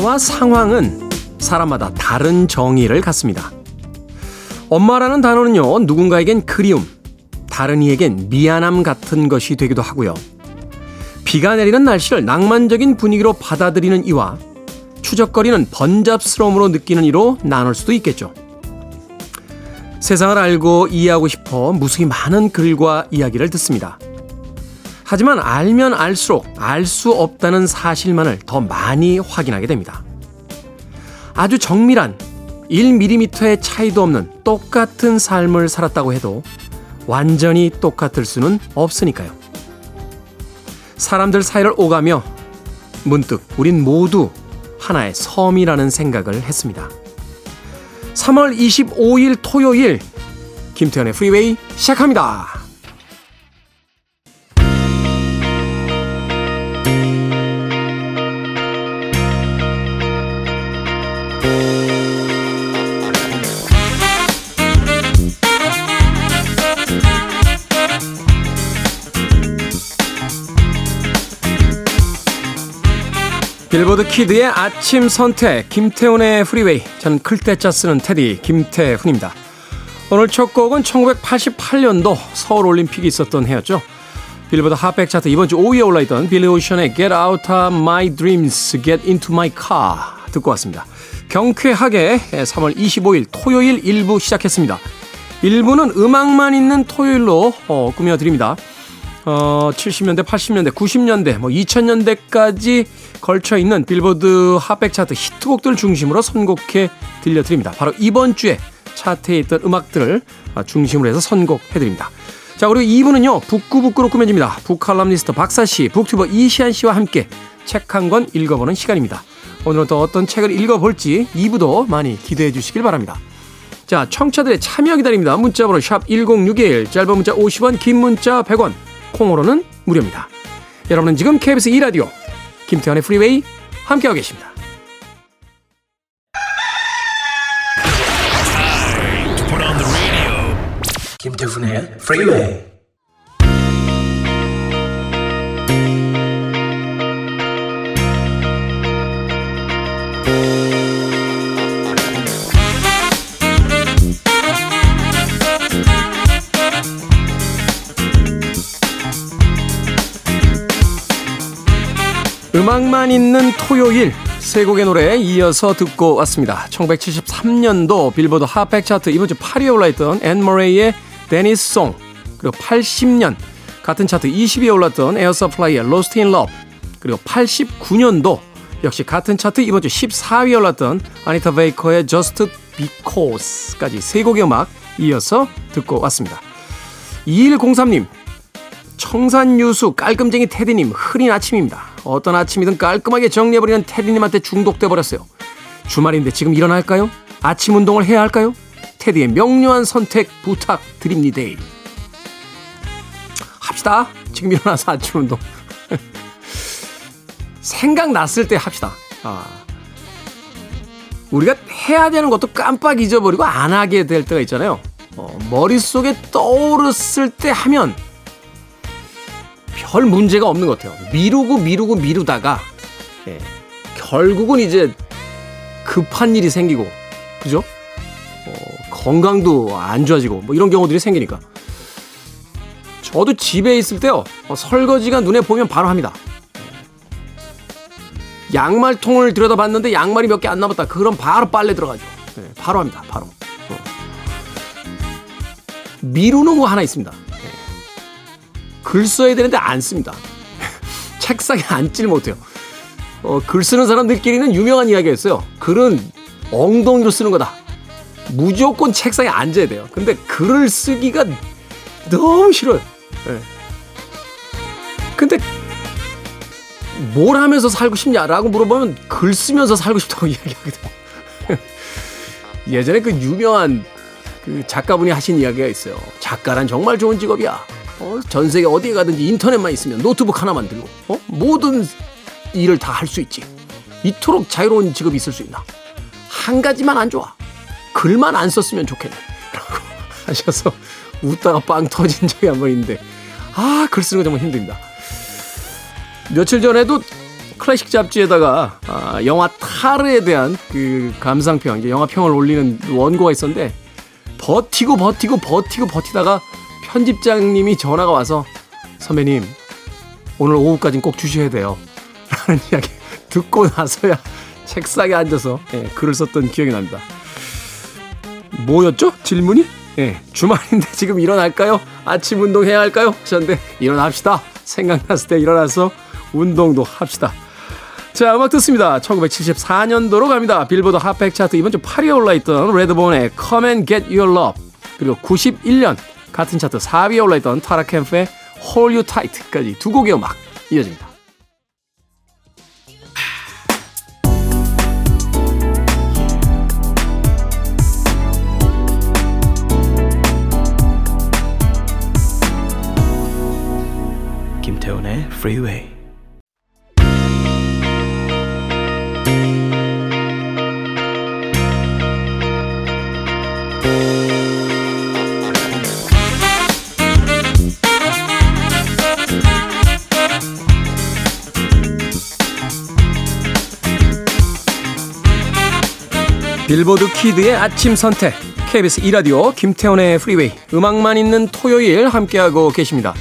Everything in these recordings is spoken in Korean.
단어와 상황은 사람마다 다른 정의를 갖습니다. 엄마라는 단어는요, 누군가에겐 그리움, 다른 이에겐 미안함 같은 것이 되기도 하고요. 비가 내리는 날씨를 낭만적인 분위기로 받아들이는 이와 추적거리는 번잡스러움으로 느끼는 이로 나눌 수도 있겠죠. 세상을 알고 이해하고 싶어 무수히 많은 글과 이야기를 듣습니다. 하지만 알면 알수록 알 수 없다는 사실만을 더 많이 확인하게 됩니다. 아주 정밀한 1mm의 차이도 없는 똑같은 삶을 살았다고 해도 완전히 똑같을 수는 없으니까요. 사람들 사이를 오가며 문득 우린 모두 하나의 섬이라는 생각을 했습니다. 3월 25일 토요일 김태현의 프리웨이 시작합니다. 빌보드 키드의 아침 선택 김태훈의 프리웨이 저는 클 태 자 쓰는 태디 김태훈입니다. 오늘 첫 곡은 1988년도 서울 올림픽이 있었던 해였죠. 빌보드 핫백 차트 이번 주 5위에 올라있던 빌리 오션의 Get Out of My Dreams, Get Into My Car 듣고 왔습니다. 경쾌하게 3월 25일 토요일 1부 시작했습니다. 1부는 음악만 있는 토요일로 어, 꾸며드립니다. 어, 70년대, 80년대, 90년대, 뭐 2000년대까지 걸쳐 있는 빌보드 핫백 차트 히트곡들 중심으로 선곡해 들려드립니다. 바로 이번 주에 차트에 있던 음악들을 중심으로 해서 선곡해 드립니다. 자, 그리고 2부는요, 북구북구로 꾸며집니다. 북칼럼니스트 박사씨, 북튜버 이시안 씨와 함께 책 한 권 읽어보는 시간입니다. 오늘은 또 어떤 책을 읽어볼지 2부도 많이 기대해 주시길 바랍니다. 자, 청취자들의 참여 기다립니다. 문자번호 샵 1061, 짧은 문자 50원, 긴 문자 100원, 콩으로는 무료입니다. 여러분은 지금 KBS 2라디오 김태현의 프리웨이 함께하고 계십니다. 김태훈의 프리웨이 음악만 있는 토요일 세 곡의 노래 이어서 듣고 왔습니다. 1973년도 빌보드 핫백 차트 이번 주 8위에 올라있던 앤 머레이의 Danny's Song 그리고 80년 같은 차트 20위에 올랐던 에어 서플라이의 In Love 그리고 89년도 역시 같은 차트 이번 주 14위에 올랐던 아니타 베이커의 Just Because까지 세 곡의 음악 이어서 듣고 왔습니다. 2103님 청산유수 깔끔쟁이 테디님 흐린 아침입니다. 어떤 아침이든 깔끔하게 정리해버리는 테디님한테 중독돼 버렸어요. 주말인데 지금 일어날까요? 아침 운동을 해야 할까요? 테디의 명료한 선택 부탁드립니다. 합시다. 지금 일어나서 아침 운동. 생각났을 때 합시다. 아. 우리가 해야 되는 것도 깜빡 잊어버리고 안 하게 될 때가 있잖아요. 어, 머릿속에 떠오르을 때 하면 별 문제가 없는 것 같아요. 미루고 미루고 미루다가 예, 결국은 이제 급한 일이 생기고 그죠? 어, 건강도 안 좋아지고 뭐 이런 경우들이 생기니까 저도 집에 있을 때요 어, 설거지가 눈에 보면 바로 합니다. 예. 양말통을 들여다봤는데 양말이 몇 개 안 남았다. 그럼 바로 빨래 들어가죠. 네, 바로 합니다. 바로. 어. 미루는 거 하나 있습니다. 글 써야 되는데 안 씁니다. 책상에 앉질 못해요. 어, 글 쓰는 사람들끼리는 유명한 이야기가 있어요. 글은 엉덩이로 쓰는 거다. 무조건 책상에 앉아야 돼요. 근데 글을 쓰기가 너무 싫어요. 네. 근데 뭘 하면서 살고 싶냐라고 물어보면 글 쓰면서 살고 싶다고 이야기하거든요. 예전에 그 유명한 그 작가분이 하신 이야기가 있어요. 작가란 정말 좋은 직업이야. 어, 전 세계 어디에 가든지 인터넷만 있으면 노트북 하나만 들고 어? 모든 일을 다 할 수 있지. 이토록 자유로운 직업이 있을 수 있나? 한 가지만 안 좋아. 글만 안 썼으면 좋겠네. 라고 하셔서 웃다가 빵 터진 적이 한 번 있는데 아, 글 쓰는 거 정말 힘듭니다. 며칠 전에도 클래식 잡지에다가 아, 영화 타르에 대한 그 감상평, 이제 영화평을 올리는 원고가 있었는데 버티고 버티고 버티고 버티다가 편집장님이 전화가 와서 선배님 오늘 오후까지는 꼭 주셔야 돼요. 라는 이야기 듣고 나서야 책상에 앉아서 예, 글을 썼던 기억이 납니다. 뭐였죠? 질문이? 예, 주말인데 지금 일어날까요? 아침 운동 해야 할까요? 하셨는데 일어납시다. 생각났을 때 일어나서 운동도 합시다. 자, 음악 듣습니다. 1974년도로 갑니다. 빌보드 핫백 차트 이번 주 8위에 올라있던 레드본의 Come and Get Your Love 그리고 91년 같은 차트 4위에 올라있던 타라 캠프의 Hold You Tight까지 두 곡의 음악 이어집니다. 김태훈의 Freeway. 빌보드 키드의 아침 선택 KBS 2라디오 김태훈의 프리웨이 음악만 있는 토요일 함께하고 계십니다.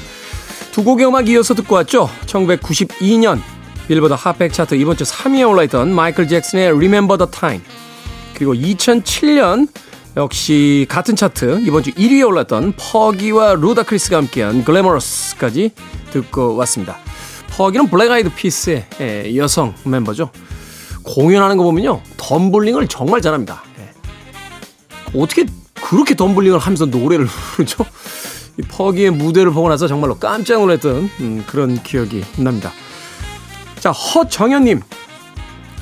두 곡의 음악 이어서 듣고 왔죠. 1992년 빌보드 핫백 차트 이번 주 3위에 올라있던 마이클 잭슨의 Remember the Time 그리고 2007년 역시 같은 차트 이번 주 1위에 올랐던 퍼기와 루다크리스가 함께한 Glamorous까지 듣고 왔습니다. 퍼기는 블랙 아이드 피스의 예, 여성 멤버죠. 공연하는 거 보면요. 덤블링을 정말 잘합니다. 예. 어떻게 그렇게 덤블링을 하면서 노래를 부르죠? 이 퍼기의 무대를 보고 나서 정말로 깜짝 놀랐던 음, 그런 기억이 납니다. 자, 허정현님.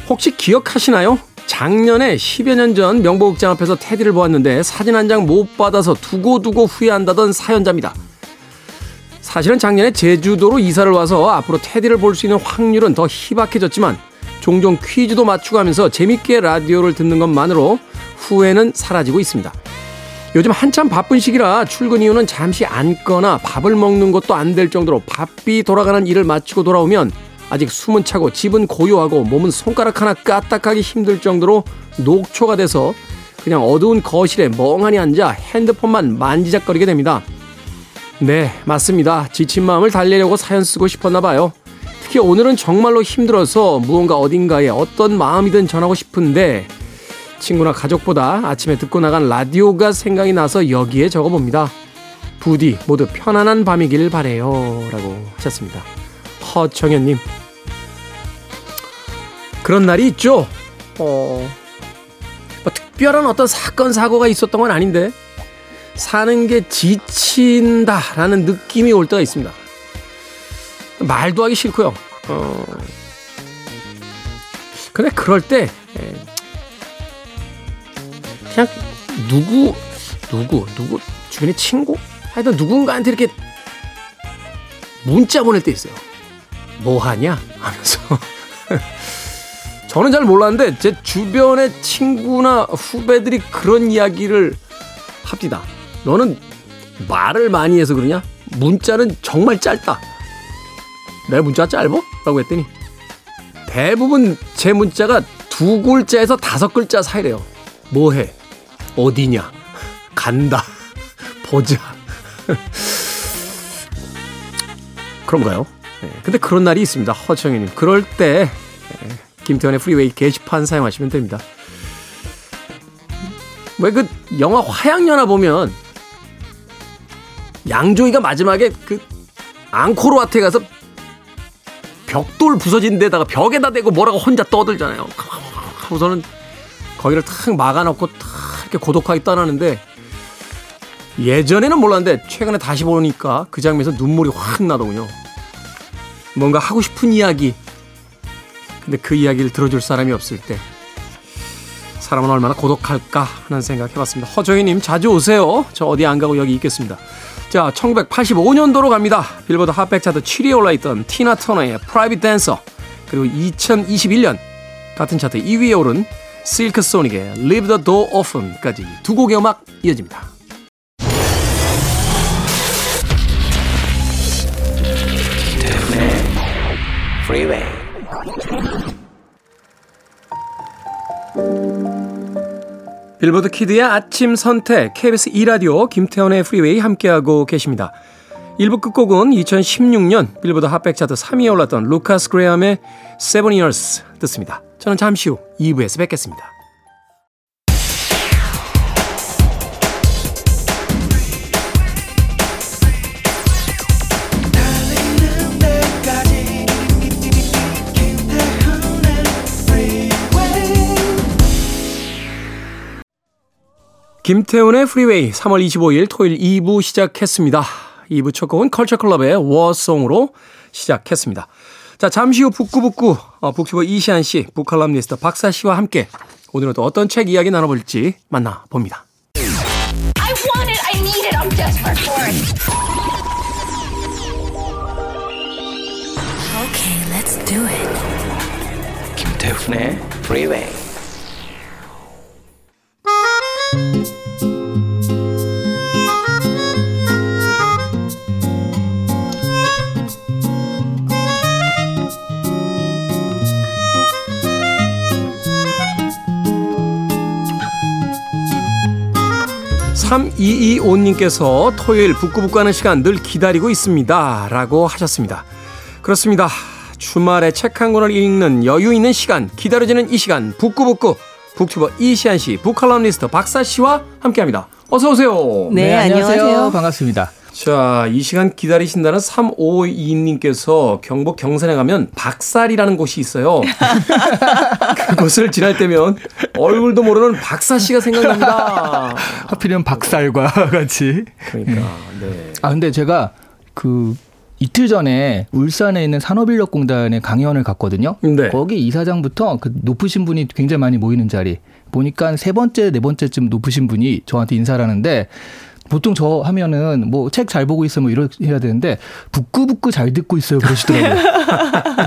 혹시 기억하시나요? 작년에 10여 년 전 명보극장 앞에서 테디를 보았는데 사진 한 장 못 받아서 두고두고 후회한다던 사연자입니다. 사실은 작년에 제주도로 이사를 와서 앞으로 테디를 볼 수 있는 확률은 더 희박해졌지만 종종 퀴즈도 맞추고 하면서 재밌게 라디오를 듣는 것만으로 후회는 사라지고 있습니다. 요즘 한참 바쁜 시기라 출근 이후는 잠시 앉거나 밥을 먹는 것도 안 될 정도로 바삐 돌아가는 일을 마치고 돌아오면 아직 숨은 차고 집은 고요하고 몸은 손가락 하나 까딱하기 힘들 정도로 녹초가 돼서 그냥 어두운 거실에 멍하니 앉아 핸드폰만 만지작거리게 됩니다. 네, 맞습니다. 지친 마음을 달래려고 사연 쓰고 싶었나 봐요. 특히 오늘은 정말로 힘들어서 무언가 어딘가에 어떤 마음이든 전하고 싶은데 친구나 가족보다 아침에 듣고 나간 라디오가 생각이 나서 여기에 적어봅니다. 부디 모두 편안한 밤이길 바래요. 라고 하셨습니다. 허청현님. 그런 날이 있죠. 어, 뭐 특별한 어떤 사건, 사고가 있었던 건 아닌데, 사는 게 지친다라는 느낌이 올 때가 있습니다. 말도 하기 싫고요. 어, 근데 그럴 때, 예, 그냥 누구, 누구, 누구, 주변의 친구? 하여튼 누군가한테 이렇게 문자 보낼 때 있어요. 뭐 하냐? 하면서. 저는 잘 몰랐는데 제 주변의 친구나 후배들이 그런 이야기를 합니다. 너는 말을 많이 해서 그러냐? 문자는 정말 짧다. 내 문자가 짧어? 라고 했더니 대부분 제 문자가 두 글자에서 다섯 글자 사이래요. 뭐 해? 어디냐? 간다. 보자. 그런가요? 네, 근데 그런 날이 있습니다. 허청희님. 그럴 때 네, 김태현의 프리웨이 게시판 사용하시면 됩니다. 왜 그 영화 화양연화 보면 양조이가 마지막에 그 앙코르와트에 가서 벽돌 부서진 데다가 벽에다 대고 뭐라고 혼자 떠들잖아요. 하고서는 거기를 탁 막아놓고 탁 이렇게 고독하게 떠나는데 예전에는 몰랐는데 최근에 다시 보니까 그 장면에서 눈물이 확 나더군요. 뭔가 하고 싶은 이야기. 근데 그 이야기를 들어줄 사람이 없을 때 사람은 얼마나 고독할까 하는 생각 해봤습니다. 허정희님 자주 오세요. 저 어디 안 가고 여기 있겠습니다. 자, 1985년도로 갑니다. 빌보드 핫백 차트 7위에 올라있던 티나 터너의 Private Dancer 그리고 2021년 같은 차트 2위에 오른 실크 소닉의 Leave the Door Open까지 두 곡의 음악 이어집니다. Freeway. 빌보드 키드의 아침 선택 KBS 2라디오 김태훈의 프리웨이 함께하고 계십니다. 1부 끝곡은 2016년 빌보드 핫백 차트 3위에 올랐던 루카스 그레함의 Seven Years 듣습니다. 저는 잠시 후 2부에서 뵙겠습니다. 김태훈의 프리웨이 3월 25일 토요일 2부 시작했습니다. 2부 첫 곡은 컬처클럽의 War Song으로 시작했습니다. 자, 잠시 후 북끄북끄 어, 북튜버 이시한 씨, 북칼럼니스트 박사 씨와 함께 오늘은 또 어떤 책 이야기 나눠볼지 만나봅니다. I want it, I need it, I'm desperate for it. Okay, let's do it. 김태훈의 프리웨이 3225님께서 토요일 북구북구 하는 시간 늘 기다리고 있습니다. 라고 하셨습니다. 그렇습니다. 주말에 책 한 권을 읽는 여유 있는 시간, 기다려지는 이 시간, 북구북구, 북튜버 이시안 씨, 북칼럼니스트 박사 씨와 함께 합니다. 어서오세요. 네, 네 안녕하세요. 반갑습니다. 자, 이 시간 기다리신다는 3522님께서 경북 경산에 가면 박살이라는 곳이 있어요. 그곳을 지날 때면 얼굴도 모르는 박사 씨가 생각납니다. 하필이면 박살과 같이. 그러니까, 네. 아, 근데 제가 그 이틀 전에 울산에 있는 산업인력공단에 강연을 갔거든요. 네. 거기 이사장부터 그 높으신 분이 굉장히 많이 모이는 자리 보니까 세 번째, 네 번째쯤 높으신 분이 저한테 인사를 하는데 보통 저 하면은 뭐 책 잘 보고 있어 뭐 이래야 되는데 북구북구 잘 듣고 있어요 그러시더라고요.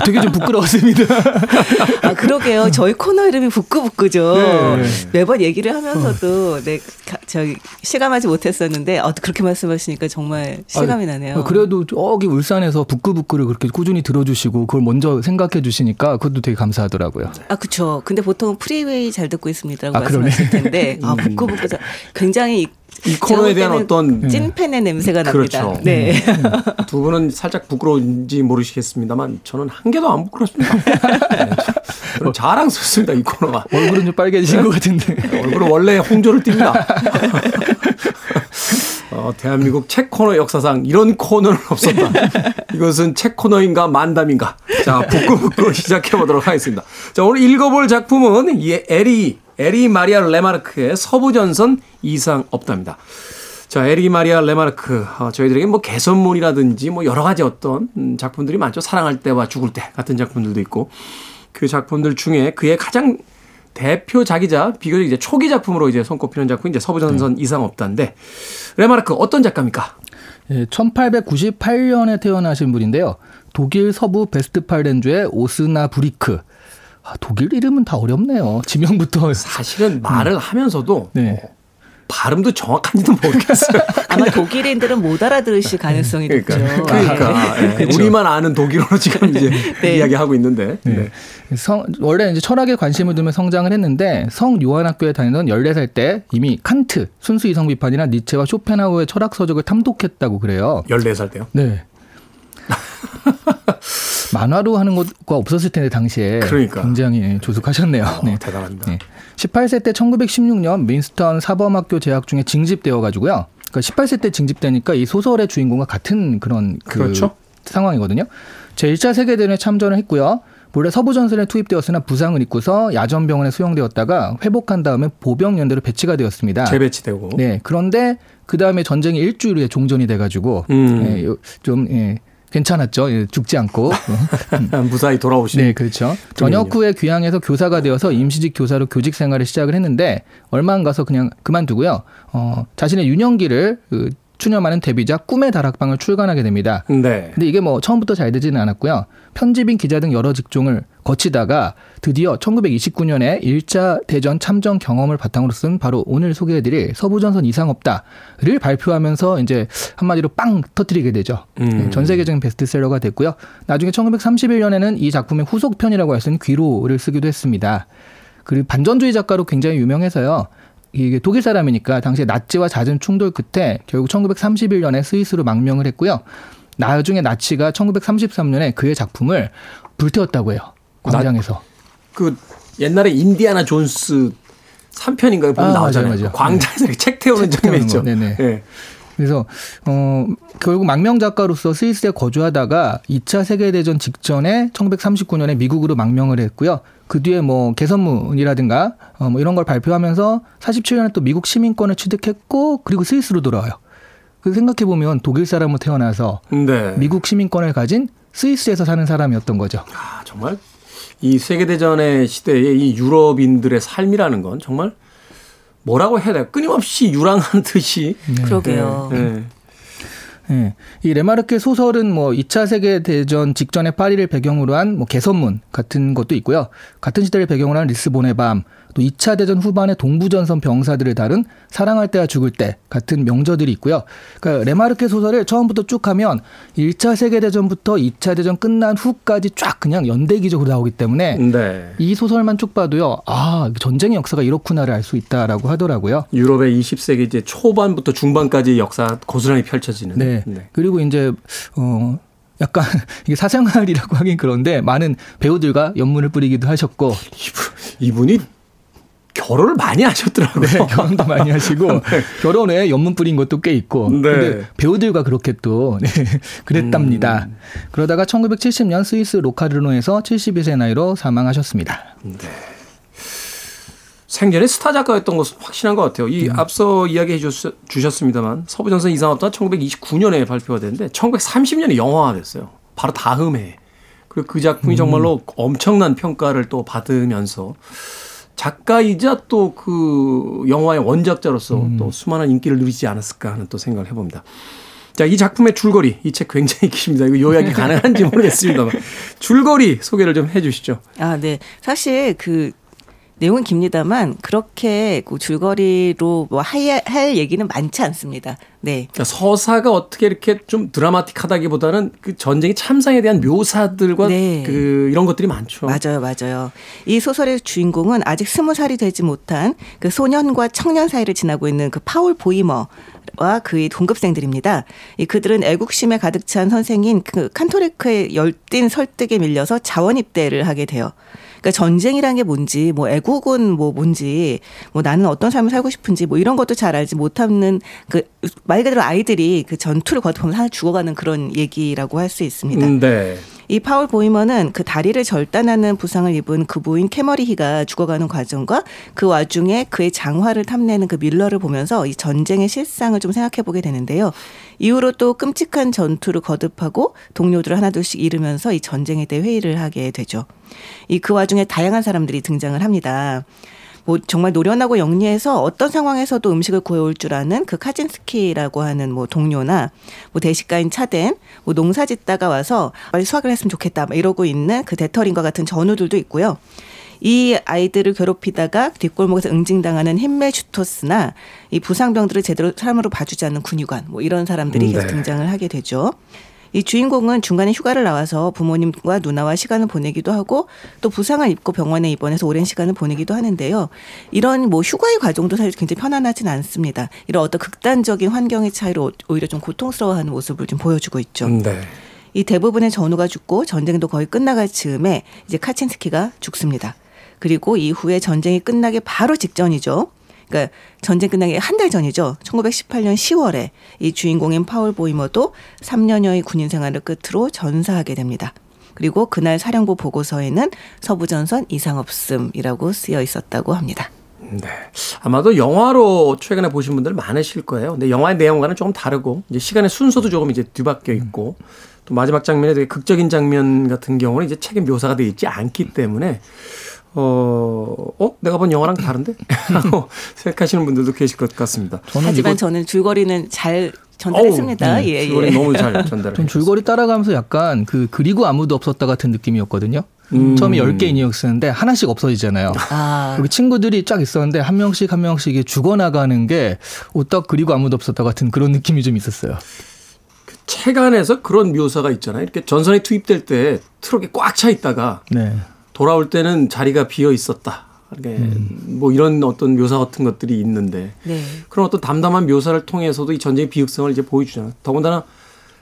되게 좀 부끄러웠습니다. 아 그러게요. 저희 코너 이름이 북구북구죠. 네. 매번 얘기를 하면서도 네 저기 실감하지 못했었는데 어 그렇게 말씀하시니까 정말 실감이 나네요. 아, 그래도 저기 울산에서 북구북구를 그렇게 꾸준히 들어주시고 그걸 먼저 생각해 주시니까 그것도 되게 감사하더라고요. 아 그렇죠. 근데 보통 프리웨이 잘 듣고 있습니다라고 아, 말씀하실 텐데 아 북구북구 굉장히 이 코너에 대한 어떤 찐팬의 냄새가 그렇죠. 납니다. 네. 음. 두 분은 살짝 부끄러운지 모르시겠습니다만 저는 한 개도 안 부끄럽습니다. 네. 자랑스럽습니다 이 코너가. 얼굴은 좀 빨개지신 네. 것 같은데. 얼굴은 원래 홍조를 띱니다. 어, 대한민국 책 코너 역사상 이런 코너는 없었다. 이것은 책 코너인가 만담인가. 자, 북끄북끄 시작해 보도록 하겠습니다. 자, 오늘 읽어볼 작품은 이 에리 에리히 마리아 레마르크의 서부전선 이상 없답니다. 자, 에리히 마리아 레마르크. 어, 저희들에게 뭐 개선문이라든지 뭐 여러 가지 어떤 음, 작품들이 많죠. 사랑할 때와 죽을 때 같은 작품들도 있고 그 작품들 중에 그의 가장 대표작이자 비교적 이제 초기 작품으로 이제 손꼽히는 작품 이제 서부전선 네. 이상 없다인데 레마르크 어떤 작가입니까? 예, 1898년에 태어나신 분인데요. 독일 서부 베스트팔렌주의 오스나브뤼크 아, 독일 이름은 다 어렵네요. 지명부터. 사실은 말을 음. 하면서도 네. 어, 발음도 정확한지도 모르겠어요. 아마 독일인들은 못 알아들으실 가능성이 그러니까, 높죠. 그러니까 네. 네. 우리만 아는 독일어로 지금 이제 네. 이야기하고 있는데. 네. 네. 성, 원래 이제 철학에 관심을 두며 성장을 했는데 성 요한학교에 다니던 14살 때 이미 칸트, 순수 이성 비판이나 니체와 쇼펜하우의 철학 서적을 탐독했다고 그래요. 14살 때요? 네. 만화로 하는 것과 없었을 텐데 당시에 그러니까. 굉장히 조숙하셨네요. 어, 네. 대단합니다. 네. 18세 때 1916년 민스턴 사범학교 재학 중에 징집되어 가지고요. 그러니까 18세 때 징집되니까 이 소설의 주인공과 같은 그런 그 그렇죠? 상황이거든요. 제1차 세계대전에 참전을 했고요. 본래 서부전선에 투입되었으나 부상을 입고서 야전병원에 수용되었다가 회복한 다음에 보병연대로 배치가 되었습니다. 재배치되고. 네. 그런데 그 다음에 전쟁이 일주일 후에 종전이 돼가지고 음. 예, 좀 예, 괜찮았죠. 예, 죽지 않고. 무사히 돌아오신. 네, 그렇죠. 전역 후에 귀향해서 교사가 되어서 임시직 교사로 교직 생활을 시작을 했는데 얼마 안 가서 그냥 그만두고요. 어, 자신의 유년기를 그 추념하는 데뷔작 꿈의 다락방을 출간하게 됩니다. 네. 근데 이게 뭐 처음부터 잘 되지는 않았고요. 편집인 기자 등 여러 직종을 거치다가 드디어 1929년에 1차 대전 참전 경험을 바탕으로 쓴 바로 오늘 소개해드릴 서부전선 이상 없다를 발표하면서 이제 한마디로 빵 터트리게 되죠. 음. 네, 전 세계적인 베스트셀러가 됐고요. 나중에 1931년에는 이 작품의 후속편이라고 할 수 있는 귀로를 쓰기도 했습니다. 그리고 반전주의 작가로 굉장히 유명해서요. 이게 독일 사람이니까 당시에 나치와 잦은 충돌 끝에 결국 1931년에 스위스로 망명을 했고요. 나중에 나치가 1933년에 그의 작품을 불태웠다고 해요. 광장에서. 그 옛날에 인디아나 존스 3편인가요? 보면 아, 나오잖아요. 맞아요, 맞아요. 광장에서 네. 책 태우는 책 장면 있죠. 거. 네네. 네. 그래서 어 결국 망명 작가로서 스위스에 거주하다가 2차 세계 대전 직전에 1939년에 미국으로 망명을 했고요. 그 뒤에 뭐 개선문이라든가 어 뭐 이런 걸 발표하면서 47년에 또 미국 시민권을 취득했고 그리고 스위스로 돌아와요. 그 생각해 보면 독일 사람으로 태어나서 네. 미국 시민권을 가진 스위스에서 사는 사람이었던 거죠. 아, 정말 이 세계 대전의 시대에 이 유럽인들의 삶이라는 건 정말 뭐라고 해야 돼요? 끊임없이 유랑한 듯이. 그러게요. 네. 예. 이 레마르크의 소설은 뭐 2차 세계 대전 직전의 파리를 배경으로 한 뭐 개선문 같은 것도 있고요. 같은 시대를 배경으로 한 리스본의 밤, 또 2차 대전 후반의 동부전선 병사들을 다룬 사랑할 때와 죽을 때 같은 명저들이 있고요. 그러니까 레마르크의 소설을 처음부터 쭉 하면 1차 세계 대전부터 2차 대전 끝난 후까지 쫙 그냥 연대기적으로 나오기 때문에 네. 이 소설만 쭉 봐도요. 아, 전쟁의 역사가 이렇구나를 알 수 있다라고 하더라고요. 유럽의 20세기 이제 초반부터 중반까지 역사 고스란히 펼쳐지는. 네. 그리고 이제 어 약간 이게 사생활이라고 하긴 그런데 많은 배우들과 연문을 뿌리기도 하셨고 이분, 이분이 결혼을 많이 하셨더라고요. 네, 결혼도 많이 하시고 결혼에 연문 뿌린 것도 꽤 있고 네. 근데 배우들과 그렇게 또 네, 그랬답니다. 음. 그러다가 1970년 스위스 로카르노에서 72세 나이로 사망하셨습니다. 생전에 스타 작가였던 것은 확신한 것 같아요. 음. 이 앞서 이야기해 주셨, 주셨습니다만 서부전선 이상업도가 1929년에 발표가 됐는데 1930년에 영화화 됐어요. 바로 다음 해. 그리고 그 음. 작품이 정말로 엄청난 평가를 또 받으면서 작가이자 또 그 영화의 원작자로서 음. 또 수많은 인기를 누리지 않았을까 하는 또 생각을 해봅니다. 자, 이 작품의 줄거리, 이 책 굉장히 기십니다. 이거 요약이 가능한지 모르겠습니다만 줄거리 소개를 좀 해주시죠. 아, 네. 사실 그 내용은 깁니다만 그렇게 그 줄거리로 뭐 할, 할 얘기는 많지 않습니다. 네. 그러니까 서사가 어떻게 이렇게 좀 드라마틱하다기보다는 그 전쟁의 참상에 대한 묘사들과 네. 그 이런 것들이 많죠. 맞아요, 맞아요. 이 소설의 주인공은 아직 스무 살이 되지 못한 그 소년과 청년 사이를 지나고 있는 그 파울 보이머 와 그의 동급생들입니다. 이 그들은 애국심에 가득 찬 선생인 그 칸토레크의 열띤 설득에 밀려서 자원 입대를 하게 돼요. 그러니까 전쟁이란 게 뭔지, 뭐 애국은 뭐 뭔지, 뭐 나는 어떤 삶을 살고 싶은지, 뭐 이런 것도 잘 알지 못하는 그 말 그대로 아이들이 그 전투를 거듭하면서 하나 죽어가는 그런 얘기라고 할 수 있습니다. 음, 네. 이 파울 보이머는 그 다리를 절단하는 부상을 입은 그 부인 캐머리히가 죽어가는 과정과 그 와중에 그의 장화를 탐내는 그 밀러를 보면서 이 전쟁의 실상을 좀 생각해 보게 되는데요. 이후로 또 끔찍한 전투를 거듭하고 동료들을 하나둘씩 잃으면서 이 전쟁에 대해 회의를 하게 되죠. 이 그 와중에 다양한 사람들이 등장을 합니다. 뭐 정말 노련하고 영리해서 어떤 상황에서도 음식을 구해올 줄 아는 그 카진스키라고 하는 뭐 동료나 뭐 대식가인 차덴, 뭐 농사 짓다가 와서 빨리 수확을 했으면 좋겠다 막 이러고 있는 그 대터린과 같은 전우들도 있고요. 이 아이들을 괴롭히다가 뒷골목에서 응징당하는 힌멜슈토스나 이 부상병들을 제대로 사람으로 봐주지 않는 군의관 뭐 이런 사람들이 계속 네. 등장을 하게 되죠. 이 주인공은 중간에 휴가를 나와서 부모님과 누나와 시간을 보내기도 하고 또 부상을 입고 병원에 입원해서 오랜 시간을 보내기도 하는데요. 이런 뭐 휴가의 과정도 사실 굉장히 편안하진 않습니다. 이런 어떤 극단적인 환경의 차이로 오히려 좀 고통스러워하는 모습을 좀 보여주고 있죠. 음, 네. 이 대부분의 전우가 죽고 전쟁도 거의 끝나갈 즈음에 이제 카친스키가 죽습니다. 그리고 이후에 전쟁이 끝나기 바로 직전이죠. 그러니까 전쟁 끝나기 한 달 전이죠. 1918년 10월에 이 주인공인 파울 보이머도 3년여의 군인 생활을 끝으로 전사하게 됩니다. 그리고 그날 사령부 보고서에는 서부전선 이상 없음이라고 쓰여 있었다고 합니다. 네. 아마도 영화로 최근에 보신 분들 많으실 거예요. 근데 영화의 내용과는 조금 다르고 이제 시간의 순서도 조금 이제 뒤바뀌어 있고 또 마지막 장면에 되게 극적인 장면 같은 경우는 이제 책에 묘사가 되어 있지 않기 때문에 어, 어? 내가 본 영화랑 다른데? 하고 생각하시는 분들도 계실 것 같습니다. 저는 하지만 이거 저는 줄거리는 잘 전달했습니다. 어우, 예, 줄거리 예. 너무 잘 전달을 전 줄거리 따라가면서 약간 그 그리고 아무도 없었다 같은 느낌이었거든요. 음. 처음에 10개 인형 쓰는데 하나씩 없어지잖아요. 아, 여기 친구들이 쫙 있었는데 한 명씩 한 명씩 이게 죽어나가는 게 오딱 그리고 아무도 없었다 같은 그런 느낌이 좀 있었어요. 책 안에서 그런 묘사가 있잖아요. 이렇게 전선에 투입될 때 트럭이 꽉차 있다가 네. 돌아올 때는 자리가 비어 있었다. 이게 뭐 이런 어떤 묘사 같은 것들이 있는데 네. 그런 어떤 담담한 묘사를 통해서도 이 전쟁의 비극성을 이제 보여주잖아요. 더군다나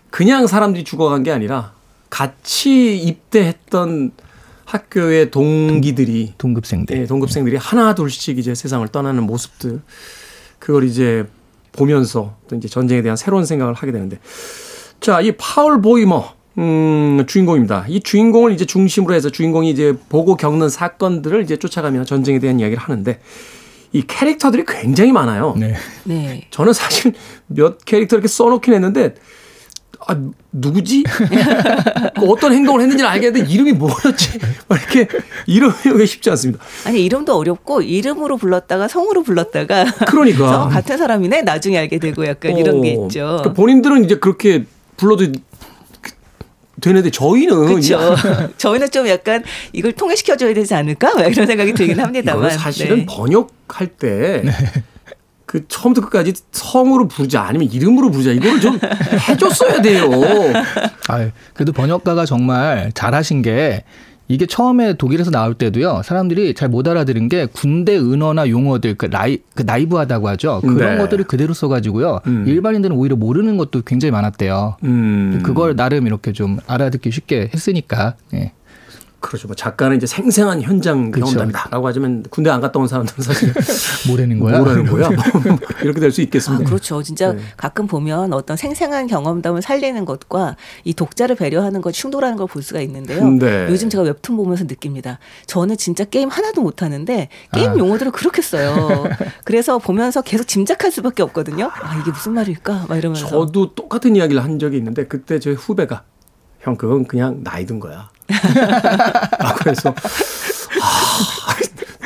그냥 사람들이 죽어간 게 아니라 같이 입대했던 학교의 동기들이 동급생들. 네, 동급생들이 하나 둘씩 이제 세상을 떠나는 모습들 그걸 이제 보면서 또 이제 전쟁에 대한 새로운 생각을 하게 되는데 자, 이 파울 보이머 음, 주인공입니다. 이 주인공을 이제 중심으로 해서 주인공이 이제 보고 겪는 사건들을 이제 쫓아가며 전쟁에 대한 이야기를 하는데 이 캐릭터들이 굉장히 많아요. 네. 네. 저는 사실 몇 캐릭터 이렇게 써놓긴 했는데 아 누구지? 그 어떤 행동을 했는지는 알겠는데 이름이 뭐였지? 막 이렇게 이름이 외우기 쉽지 않습니다. 아니 이름도 어렵고 이름으로 불렀다가 성으로 불렀다가 그러니까 성 같은 사람이네 나중에 알게 되고 약간 이런 게 어, 있죠. 그러니까 본인들은 이제 그렇게 불러도 되는데 저희는 그렇죠. 저희는 좀 약간 이걸 통일시켜줘야 되지 않을까? 막 이런 생각이 들긴 합니다만. 사실은 네. 번역할 때. 그 처음부터 끝까지 성으로 부르자 아니면 이름으로 부르자 이거를 좀 해줬어야 돼요. 아, 그래도 번역가가 정말 잘하신 게 이게 처음에 독일에서 나올 때도요 사람들이 잘 못 알아들은 게 군대 은어나 용어들 그 라이 그 나이브하다고 하죠 그런 네. 것들을 그대로 써가지고요 음. 일반인들은 오히려 모르는 것도 굉장히 많았대요. 음. 그걸 나름 이렇게 좀 알아듣기 쉽게 했으니까 예. 그렇죠. 뭐 작가는 이제 생생한 현장 그렇죠. 경험담이다라고 하지만 군대 안 갔다 온 사람들은 사실 뭐라는 거야? 뭐라는 거야? 뭐 이렇게 될수 아, 있겠습니다. 그렇죠. 진짜 네. 가끔 보면 어떤 생생한 경험담을 살리는 것과 이 독자를 배려하는 것 충돌하는 걸 볼 수가 있는데요. 네. 요즘 제가 웹툰 보면서 느낍니다. 저는 진짜 게임 하나도 못 하는데 게임 아. 용어들을 그렇게 써요. 그래서 보면서 계속 짐작할 수밖에 없거든요. 아 이게 무슨 말일까? 막 이러면서. 저도 똑같은 이야기를 한 적이 있는데 그때 저희 후배가 형 그건 그냥 나이 든 거야. 라고 해서 아,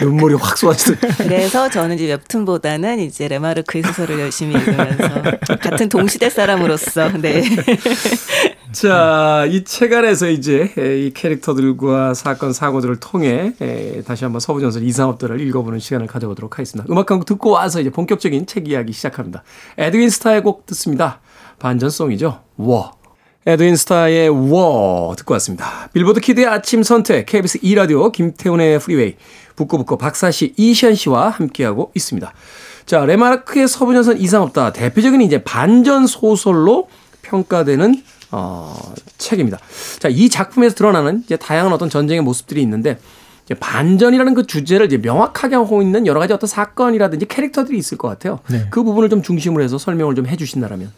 눈물이 확 쏟아지듯 그래서 저는 이제 웹툰보다는 이제 레마르크의 소설을 열심히 읽으면서 같은 동시대 사람으로서 네. 자, 이 책 안에서 이제 이 캐릭터들과 사건, 사고들을 통해 다시 한번 서부전설 이상업들을 읽어보는 시간을 가져보도록 하겠습니다. 음악 한 곡 듣고 와서 이제 본격적인 책 이야기 시작합니다. 에드윈 스타의 곡 듣습니다. 반전 song이죠. War. 에드윈 스타의 워 듣고 왔습니다. 빌보드 키드의 아침 선택, KBS 2라디오, 김태훈의 프리웨이, 북끄북끄 박사씨, 이시한 씨와 함께하고 있습니다. 자, 레마르크의 서부전선 이상없다. 대표적인 이제 반전 소설로 평가되는 어, 책입니다. 자, 이 작품에서 드러나는 이제 다양한 어떤 전쟁의 모습들이 있는데 이제 반전이라는 그 주제를 이제 명확하게 하고 있는 여러 가지 어떤 사건이라든지 캐릭터들이 있을 것 같아요. 네. 그 부분을 좀 중심으로 해서 설명을 좀 해주신다라면.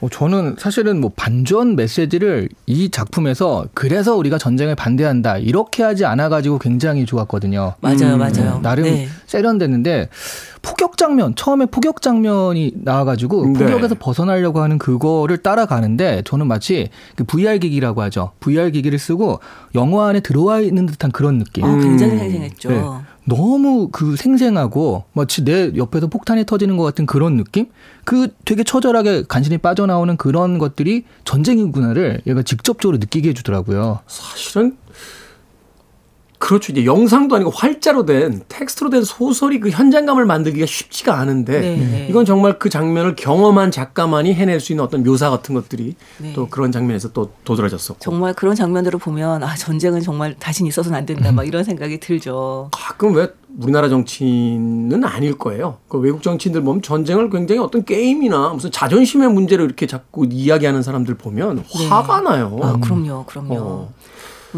어, 저는 사실은 뭐 반전 메시지를 이 작품에서 그래서 우리가 전쟁을 반대한다 이렇게 하지 않아 가지고 굉장히 좋았거든요. 맞아요, 음, 맞아요. 나름 네. 세련됐는데 포격 장면 처음에 포격 장면이 나와가지고 네. 포격에서 벗어나려고 하는 그거를 따라가는데 저는 마치 그 VR 기기라고 하죠. VR 기기를 쓰고 영화 안에 들어와 있는 듯한 그런 느낌. 어, 굉장히 음. 생생했죠. 네. 너무 그 생생하고 마치 내 옆에서 폭탄이 터지는 것 같은 그런 느낌? 그 되게 처절하게 간신히 빠져나오는 그런 것들이 전쟁이구나를 얘가 직접적으로 느끼게 해주더라고요. 사실은 그렇죠. 이제 영상도 아니고 활자로 된 텍스트로 된 소설이 그 현장감을 만들기가 쉽지가 않은데 네, 네. 이건 정말 그 장면을 경험한 작가만이 해낼 수 있는 어떤 묘사 같은 것들이 네. 또 그런 장면에서 또 도드라졌었고 정말 그런 장면들을 보면 아 전쟁은 정말 다신 있어서는 안 된다 막 이런 생각이 들죠. 가끔 왜 우리나라 정치인은 아닐 거예요. 그 외국 정치인들 보면 전쟁을 굉장히 어떤 게임이나 무슨 자존심의 문제로 이렇게 자꾸 이야기하는 사람들 보면 화가 나요. 아 그럼요, 그럼요. 어.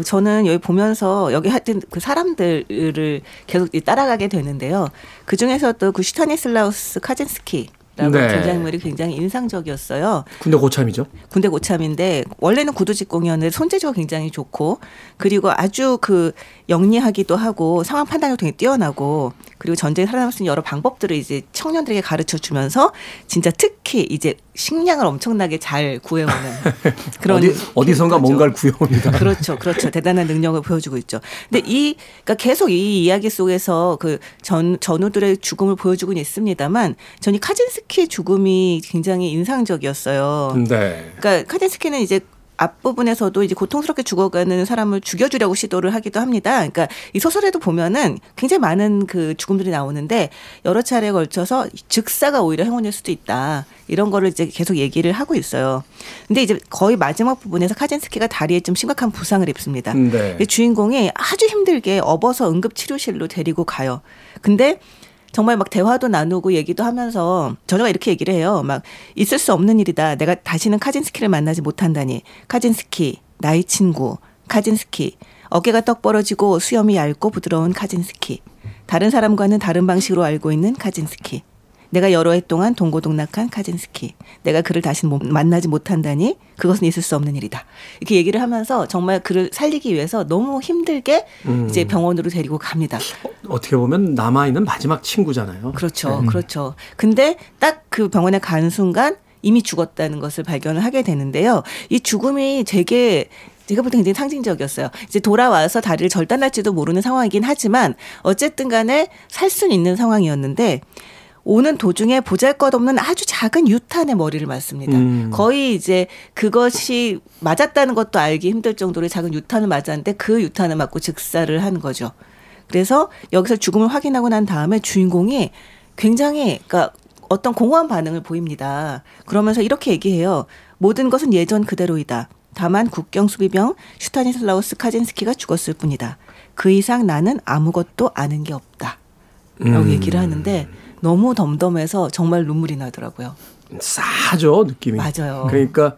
저는 여기 보면서 여기 하여튼 그 사람들을 계속 따라가게 되는데요. 그 중에서도 그 슈타니슬라우스 카젠스키. 라고 네. 등장인물이 굉장히 인상적이었어요. 군대 고참이죠. 군대 고참인데 원래는 구두직공이었는데 손재주가 굉장히 좋고 그리고 아주 그 영리하기도 하고 상황 판단력 되게 뛰어나고 그리고 전쟁에 살아남을 수 있는 여러 방법들을 이제 청년들에게 가르쳐 주면서 진짜 특히 이제 식량을 엄청나게 잘 구해오는 그런 어디 어디선가 캐릭터죠. 뭔가를 구해옵니다. 그렇죠, 그렇죠. 대단한 능력을 보여주고 있죠. 근데 이, 그러니까 계속 이 이야기 속에서 그 전, 전우들의 죽음을 보여주고는 있습니다만, 전이 카진스키의 죽음이 굉장히 인상적이었어요. 네. 그러니까 카진스키는 이제 앞부분에서도 이제 고통스럽게 죽어가는 사람을 죽여주려고 시도를 하기도 합니다. 그러니까 이 소설에도 보면은 굉장히 많은 그 죽음들이 나오는데 여러 차례에 걸쳐서 즉사가 오히려 행운일 수도 있다. 이런 거를 이제 계속 얘기를 하고 있어요. 근데 이제 거의 마지막 부분에서 카젠스키가 다리에 좀 심각한 부상을 입습니다. 네. 주인공이 아주 힘들게 업어서 응급치료실로 데리고 가요. 근데 정말 막 대화도 나누고 얘기도 하면서 저자가 이렇게 얘기를 해요. 막 있을 수 없는 일이다. 내가 다시는 카진스키를 만나지 못한다니. 카진스키, 나의 친구, 카진스키. 어깨가 떡 벌어지고 수염이 얇고 부드러운 카진스키. 다른 사람과는 다른 방식으로 알고 있는 카진스키. 내가 여러 해 동안 동고동락한 카진스키. 내가 그를 다시 만나지 못한다니 그것은 있을 수 없는 일이다. 이렇게 얘기를 하면서 정말 그를 살리기 위해서 너무 힘들게 음. 이제 병원으로 데리고 갑니다. 어떻게 보면 남아 있는 마지막 친구잖아요. 그렇죠. 네. 그렇죠. 근데 딱 그 병원에 간 순간 이미 죽었다는 것을 발견을 하게 되는데요. 이 죽음이 되게 제가 볼 때 굉장히 상징적이었어요. 이제 돌아와서 다리를 절단할지도 모르는 상황이긴 하지만 어쨌든 간에 살 수는 있는 상황이었는데 오는 도중에 보잘것없는 아주 작은 유탄의 머리를 맞습니다. 음. 거의 이제 그것이 맞았다는 것도 알기 힘들 정도로 작은 유탄을 맞았는데 그 유탄을 맞고 즉사를 한 거죠. 그래서 여기서 죽음을 확인하고 난 다음에 주인공이 굉장히 그러니까 어떤 공허한 반응을 보입니다. 그러면서 이렇게 얘기해요. 모든 것은 예전 그대로이다. 다만 국경 수비병 슈타니슬라우스 카진스키가 죽었을 뿐이다. 그 이상 나는 아무것도 아는 게 없다. 라고 음. 얘기를 하는데 너무 덤덤해서 정말 눈물이 나더라고요. 싸죠 느낌이. 맞아요. 그러니까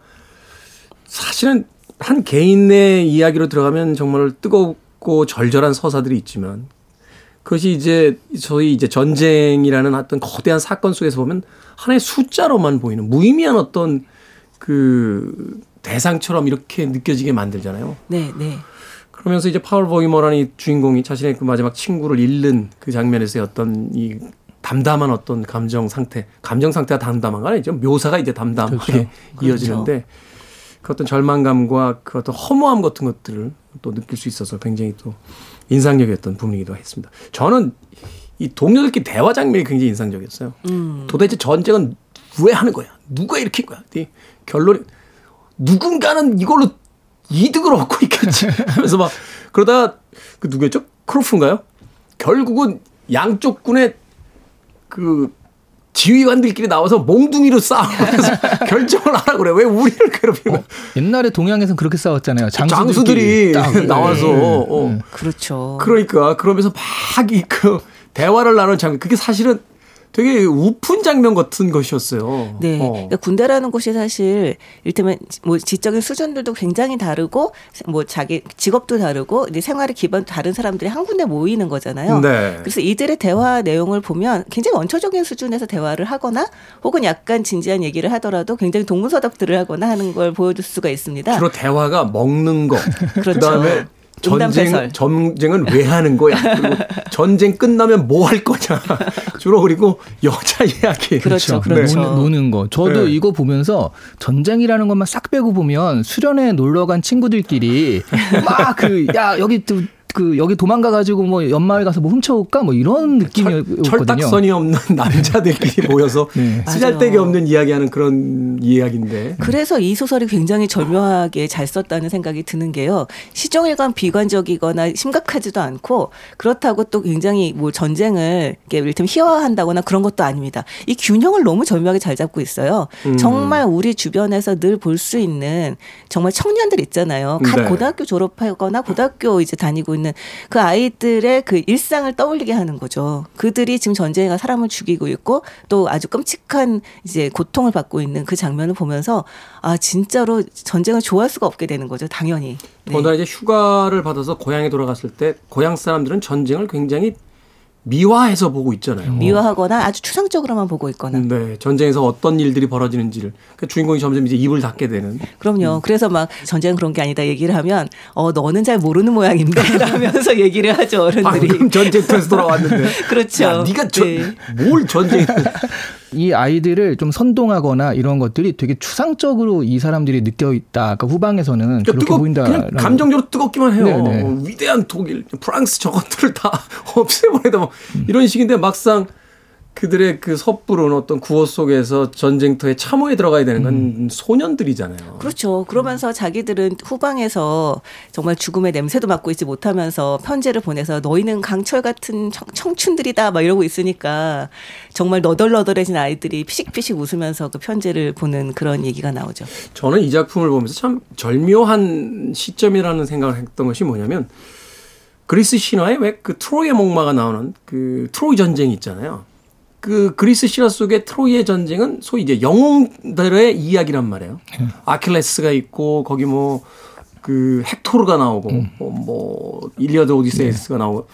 사실은 한 개인의 이야기로 들어가면 정말 뜨겁고 절절한 서사들이 있지만 그것이 이제 저희 이제 전쟁이라는 어떤 거대한 사건 속에서 보면 하나의 숫자로만 보이는 무의미한 어떤 그 대상처럼 이렇게 느껴지게 만들잖아요. 네, 네. 그러면서 이제 파울 보이머라는 이 주인공이 자신의 그 마지막 친구를 잃는 그 장면에서의 어떤 이 담담한 어떤 감정 상태, 감정 상태가 담담한 거 아니죠. 묘사가 이제 담담하게 그렇죠. 이어지는데 그 어떤 절망감과 그 어떤 허무함 같은 것들을 또 느낄 수 있어서 굉장히 또 인상적이었던 부분이기도 했습니다. 저는 이 동료들끼리 대화 장면이 굉장히 인상적이었어요. 음. 도대체 전쟁은 왜 하는 거야? 누가 일으킨 거야? 이 결론이 누군가는 이걸로 이득을 얻고 있겠지 하면서 막 그러다가 그 누구였죠? 크로프인가요? 결국은 양쪽 군의 그 지휘관들끼리 나와서 몽둥이로 싸우면서 결정을 하라 그래. 왜 우리를 괴롭히는 거야? 옛날에 동양에서는 그렇게 싸웠잖아요. 장수들이 장수들끼리 딱. 나와서 어. 그렇죠. 그러니까 그러면서 막 이 그 대화를 나누는 장면 그게 사실은 되게 우픈 장면 같은 것이었어요. 네. 어. 그러니까 군대라는 곳이 사실 이를테면 뭐 지적인 수준들도 굉장히 다르고 뭐 자기 직업도 다르고 이제 생활의 기반도 다른 사람들이 한 군데 모이는 거잖아요. 네. 그래서 이들의 대화 내용을 보면 굉장히 원초적인 수준에서 대화를 하거나 혹은 약간 진지한 얘기를 하더라도 굉장히 동문서답들을 하거나 하는 걸 보여줄 수가 있습니다. 주로 대화가 먹는 거. 그렇죠. 그다음에 전쟁. 전쟁은 왜 하는 거야? 그리고 전쟁 끝나면 뭐 할 거냐? 주로 그리고 여자 이야기. 그렇죠, 네. 그렇죠. 노는, 노는 거. 저도 네. 이거 보면서 전쟁이라는 것만 싹 빼고 보면 수련회 놀러 간 친구들끼리 막 그 야 여기 또 그 여기 도망가 가지고 뭐 연마을 가서 뭐 훔쳐올까 뭐 이런 느낌이었거든요. 철 딱선이 없는 남자들끼리 모여서 네. 쓰잘데기. 없는 이야기하는 그런 이야기인데. 그래서 이 소설이 굉장히 절묘하게 잘 썼다는 생각이 드는 게요. 시종일관 비관적이거나 심각하지도 않고 그렇다고 또 굉장히 뭐 전쟁을 이렇게 이를테면 희화화한다거나 그런 것도 아닙니다. 이 균형을 너무 절묘하게 잘 잡고 있어요. 음. 정말 우리 주변에서 늘 볼 수 있는 정말 청년들 있잖아요. 갓 네. 고등학교 졸업하거나 고등학교 이제 다니고 있는 그 아이들의 그 일상을 떠올리게 하는 거죠. 그들이 지금 전쟁에 가 사람을 죽이고 있고 또 아주 끔찍한 이제 고통을 받고 있는 그 장면을 보면서 아 진짜로 전쟁을 좋아할 수가 없게 되는 거죠. 당연히. 네. 더군다나 이제 휴가를 받아서 고향에 돌아갔을 때 고향 사람들은 전쟁을 굉장히 미화해서 보고 있잖아요. 미화하거나 아주 추상적으로만 보고 있거나. 네, 전쟁에서 어떤 일들이 벌어지는지를 그러니까 주인공이 점점 이제 입을 닫게 되는. 그럼요. 그래서 막 전쟁은 그런 게 아니다 얘기를 하면 어 너는 잘 모르는 모양인데 라면서 얘기를 하죠 어른들이. 방금 전쟁터에서 돌아왔는데. 그렇죠. 야, 네가 전, 네. 뭘 전쟁? 이 아이들을 좀 선동하거나 이런 것들이 되게 추상적으로 이 사람들이 느껴 있다. 아까 후방에서는 그러니까 그렇게 뜨거, 보인다. 그냥 감정적으로 뜨겁기만 해요. 어, 위대한 독일, 프랑스 저것들을 다 없애버리다 뭐 이런 식인데 막상 그들의 그 섣부른 어떤 구호 속에서 전쟁터에 참호에 들어가야 되는 건 음. 소년들이잖아요. 그렇죠. 그러면서 자기들은 후방에서 정말 죽음의 냄새도 맡고 있지 못하면서 편지를 보내서 너희는 강철 같은 청, 춘들이다 막 이러고 있으니까 정말 너덜너덜해진 아이들이 피식피식 웃으면서 그 편지를 보는 그런 얘기가 나오죠. 저는 이 작품을 보면서 참 절묘한 시점이라는 생각을 했던 것이 뭐냐면 그리스 신화에 왜 그 트로이의 목마가 나오는 그 트로이 전쟁이 있잖아요. 그 그리스 신화 속의 트로이의 전쟁은 소위 이제 영웅들의 이야기란 말이에요. 음. 아킬레스가 있고 거기 뭐 그 헥토르가 나오고 음. 뭐, 뭐 일리아드 오디세이스가 네. 나오고.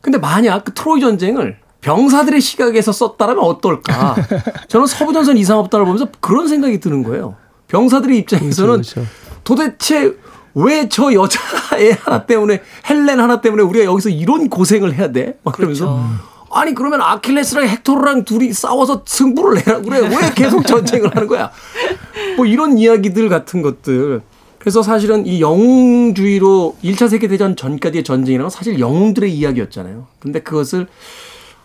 근데 만약 그 트로이 전쟁을 병사들의 시각에서 썼다라면 어떨까? 저는 서부전선 이상 없다를 보면서 그런 생각이 드는 거예요. 병사들의 입장에서는 그렇죠, 그렇죠. 도대체 왜 저 여자애 하나 때문에 헬렌 하나 때문에 우리가 여기서 이런 고생을 해야 돼? 막 그러면서 그렇죠. 아니 그러면 아킬레스랑 헥토르랑 둘이 싸워서 승부를 내라 그래 왜 계속 전쟁을 하는 거야 뭐 이런 이야기들 같은 것들 그래서 사실은 이 영웅주의로 1차 세계대전 전까지의 전쟁이라는 건 사실 영웅들의 이야기였잖아요 근데 그것을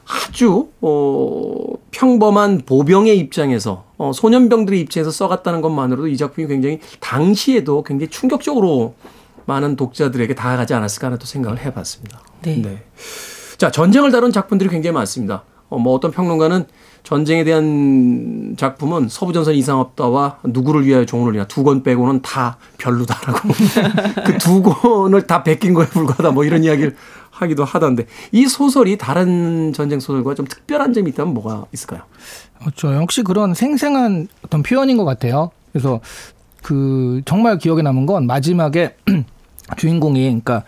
아주 어 평범한 보병의 입장에서 어 소년병들의 입장에서 써갔다는 것만으로도 이 작품이 굉장히 당시에도 굉장히 충격적으로 많은 독자들에게 다가가지 않았을까 하는 또 생각을 해봤습니다. 네. 네. 자, 전쟁을 다룬 작품들이 굉장히 많습니다. 어, 뭐 어떤 평론가는 전쟁에 대한 작품은 서부전선 이상 없다와 누구를 위하여 종을 위하 두권 빼고는 다 별로다라고 그 두 권을 다 베낀 거에 불과하다 뭐 이런 이야기를 하기도 하던데 이 소설이 다른 전쟁 소설과 좀 특별한 점이 있다면 뭐가 있을까요? 그렇죠. 역시 그런 생생한 어떤 표현인 것 같아요. 그래서 그 정말 기억에 남은 건 마지막에 주인공이 그러니까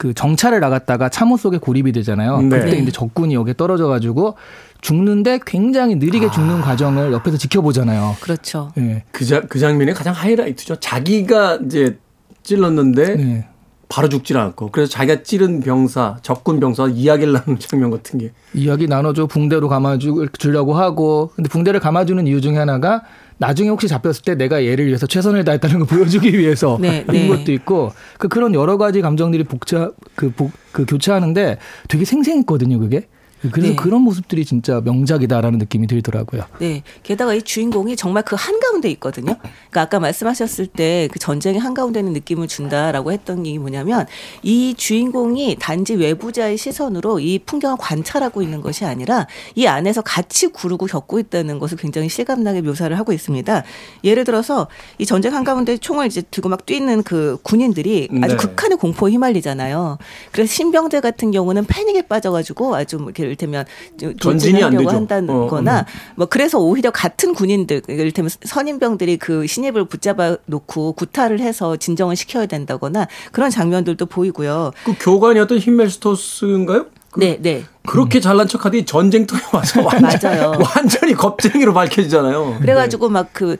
그 정찰을 나갔다가 참호 속에 고립이 되잖아요. 네. 그때 이제 적군이 여기에 떨어져 가지고 죽는데 굉장히 느리게 아. 죽는 과정을 옆에서 지켜보잖아요. 그렇죠. 네. 그, 자, 그 장면이 가장 하이라이트죠. 자기가 이제 찔렀는데 네. 바로 죽질 않고 그래서 자기가 찌른 병사 적군 병사 이야기를 나누는 장면 같은 게 이야기 나눠줘 붕대로 감아주려고 하고 근데 붕대를 감아주는 이유 중에 하나가 나중에 혹시 잡혔을 때 내가 얘를 위해서 최선을 다했다는 걸 보여주기 위해서 네, 네. 것도 있고 그 그런 여러 가지 감정들이 복차 그, 복, 그 교차하는데 되게 생생했거든요 그게 그래서 네. 그런 모습들이 진짜 명작이다라는 느낌이 들더라고요. 네. 게다가 이 주인공이 정말 그 한가운데 있거든요. 그러니까 아까 말씀하셨을 때 그 전쟁의 한가운데 있는 느낌을 준다라고 했던 게 뭐냐면 이 주인공이 단지 외부자의 시선으로 이 풍경을 관찰하고 있는 것이 아니라 이 안에서 같이 구르고 겪고 있다는 것을 굉장히 실감나게 묘사를 하고 있습니다. 예를 들어서 이 전쟁 한가운데 총을 이제 들고 막 뛰는 그 군인들이 아주 네. 극한의 공포에 휘말리잖아요. 그래서 신병대 같은 경우는 패닉에 빠져가지고 아주 뭐 이렇게 이를테면 전진이 하려고 한다거나 어, 어. 뭐 그래서 오히려 같은 군인들 이를테면 선임병들이 그 신입을 붙잡아 놓고 구타를 해서 진정을 시켜야 된다거나 그런 장면들도 보이고요. 그 교관이었던 힘멜스토스인가요? 그 네, 네. 그렇게 음. 잘난 척하더니 전쟁터에 와서 완전, 맞아요. 완전히 겁쟁이로 밝혀지잖아요. 그래가지고 네. 막그